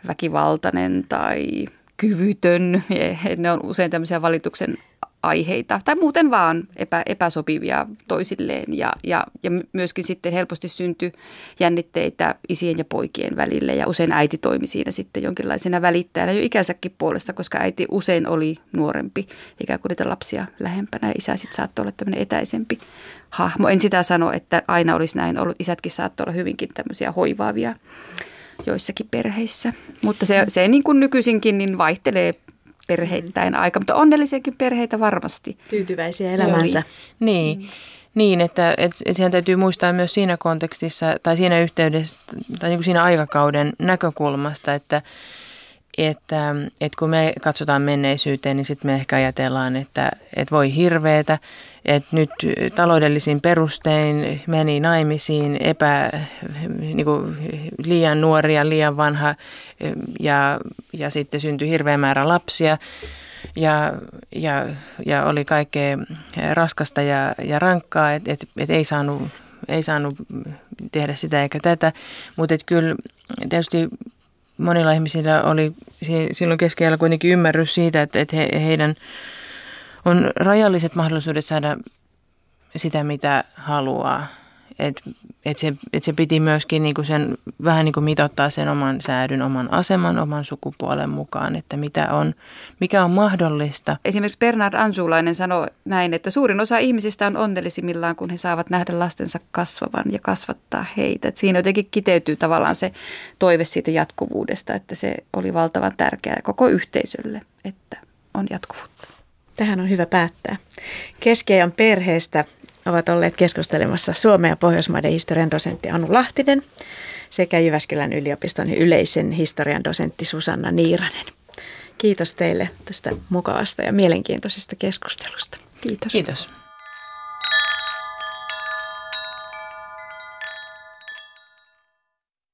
väkivaltainen tai kyvytön. Ne on usein tämmöisiä valituksen aiheita tai muuten vaan epä, epäsopivia toisilleen ja, ja, ja myöskin sitten helposti syntyi jännitteitä isien ja poikien välille ja usein äiti toimi siinä sitten jonkinlaisena välittäjänä jo ikänsäkin puolesta, koska äiti usein oli nuorempi ikään kuin niitä lapsia lähempänä ja isä sitten saattoi olla tämmöinen etäisempi hahmo. En sitä sano, että aina olisi näin ollut. Isätkin saattoi olla hyvinkin tämmöisiä hoivaavia joissakin perheissä. Mutta se, se niin kuin nykyisinkin niin vaihtelee perheittäin aika, mutta onnellisiakin perheitä varmasti. Tyytyväisiä elämänsä. Niin. Mm. Niin, että, että, että siihen täytyy muistaa myös siinä kontekstissa tai siinä yhteydessä tai niin kuin siinä aikakauden näkökulmasta, että, että, että kun me katsotaan menneisyyteen, niin sitten me ehkä ajatellaan, että, että voi hirveetä, että nyt taloudellisin perustein meni naimisiin epä, niin kuin liian nuoria, liian vanha ja, ja sitten syntyi hirveä määrä lapsia ja, ja, ja oli kaikkea raskasta ja, ja rankkaa, että et, et ei, saanut, ei saanut tehdä sitä eikä tätä, mutta kyllä tietysti monilla ihmisillä oli silloin keskellä kuitenkin ymmärrys siitä, että, että he, heidän on rajalliset mahdollisuudet saada sitä, mitä haluaa. Et, et se, et se piti myöskin niinku sen, vähän niinku mitottaa sen oman säädyn, oman aseman, oman sukupuolen mukaan, että mitä on, mikä on mahdollista. Esimerkiksi Bernard Anjulainen sanoi näin, että suurin osa ihmisistä on onnellisimmillaan, kun he saavat nähdä lastensa kasvavan ja kasvattaa heitä. Et siinä jotenkin kiteytyy tavallaan se toive siitä jatkuvuudesta, että se oli valtavan tärkeää koko yhteisölle, että on jatkuvuutta. Tähän on hyvä päättää. Keskiajan perheestä ovat olleet keskustelemassa Suomen ja Pohjoismaiden historian dosentti Anu Lahtinen sekä Jyväskylän yliopiston yleisen historian dosentti Susanna Niiranen. Kiitos teille tästä mukavasta ja mielenkiintoisesta keskustelusta. Kiitos. Kiitos.